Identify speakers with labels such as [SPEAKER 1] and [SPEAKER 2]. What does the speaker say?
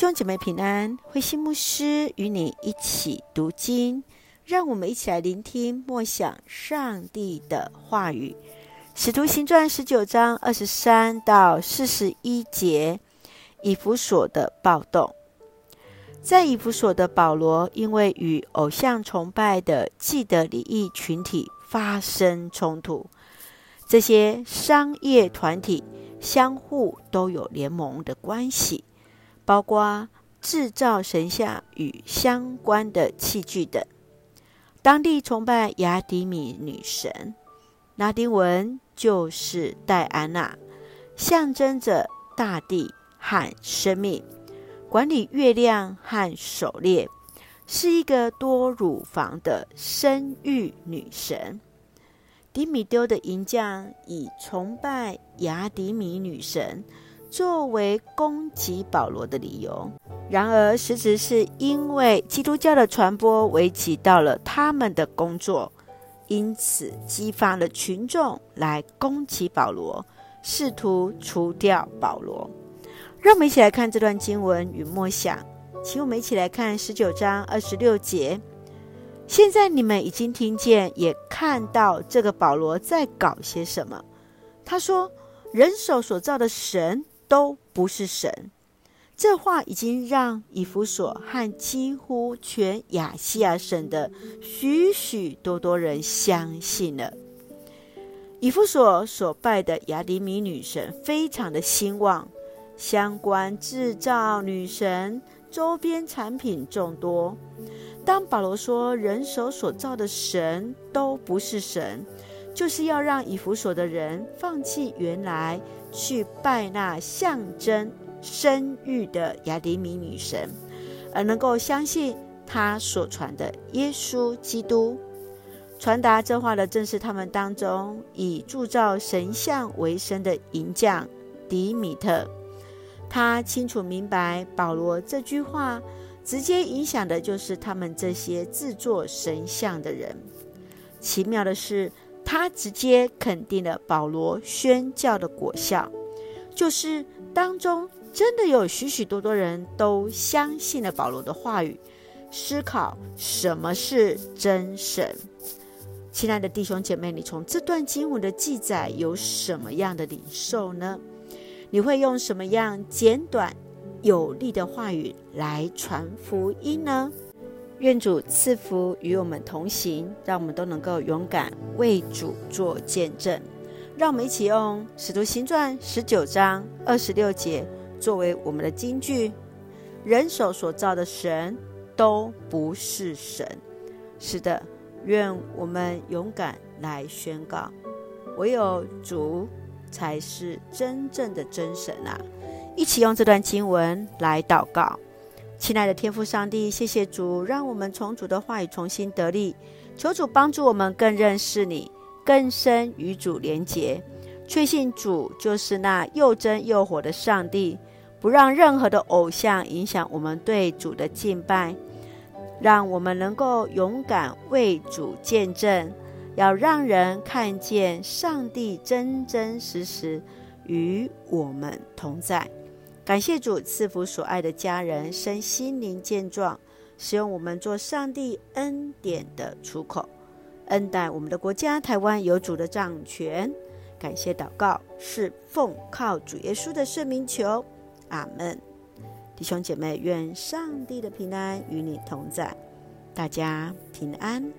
[SPEAKER 1] 兄姐妹平安，慧馨牧师与你一起读经，让我们一起来聆听默想上帝的话语。使徒行传十九章二十三到四十一节，以弗所的暴动。在以弗所的保罗，因为与偶像崇拜的既得利益群体发生冲突，这些商业团体相互都有联盟的关系。包括制造神像与相关的器具等。当地崇拜亚底米女神，拉丁文就是戴安娜，象征着大地和生命，管理月亮和狩猎，是一个多乳房的生育女神。迪米丢的银匠以崇拜亚底米女神。作为攻击保罗的理由，然而实质是因为基督教的传播危及到了他们的工作，因此激发了群众来攻击保罗，试图除掉保罗。让我们一起来看这段经文与默想，请我们一起来看十九章二十六节。现在你们已经听见，也看到这个保罗在搞些什么。他说：“人手所造的神。”都不是神，这话已经让以弗所和几乎全亚细亚省的许许多多人相信了。以弗所所拜的亚底米女神非常的兴旺，相关制造女神周边产品众多。当保罗说人手所造的神都不是神，就是要让以弗所的人放弃原来。去拜那象征生育的雅典米女神，而能够相信他所传的耶稣基督。传达这话的正是他们当中以铸造神像为生的银匠迪米特。他清楚明白保罗这句话直接影响的就是他们这些制作神像的人。奇妙的是。他直接肯定了保罗宣教的果效，就是当中真的有许许多多人都相信了保罗的话语，思考什么是真神。亲爱的弟兄姐妹，你从这段经文的记载有什么样的领受呢？你会用什么样简短有力的话语来传福音呢？愿主赐福与我们同行，让我们都能够勇敢为主做见证。让我们一起用《使徒行传》十九章二十六节作为我们的金句：人手所造的神都不是神。是的，愿我们勇敢来宣告：唯有主才是真正的真神啊！一起用这段经文来祷告。亲爱的天父上帝，谢谢主，让我们从主的话语重新得力。求主帮助我们更认识你，更深与主连结，确信主就是那又真又活的上帝，不让任何的偶像影响我们对主的敬拜。让我们能够勇敢为主见证，要让人看见上帝真真实实与我们同在。感谢主赐福所爱的家人身心灵健壮，使用我们做上帝恩典的出口，恩待我们的国家台湾有主的掌权。感谢祷告是奉靠主耶稣的圣名求，阿门。弟兄姐妹，愿上帝的平安与你同在，大家平安。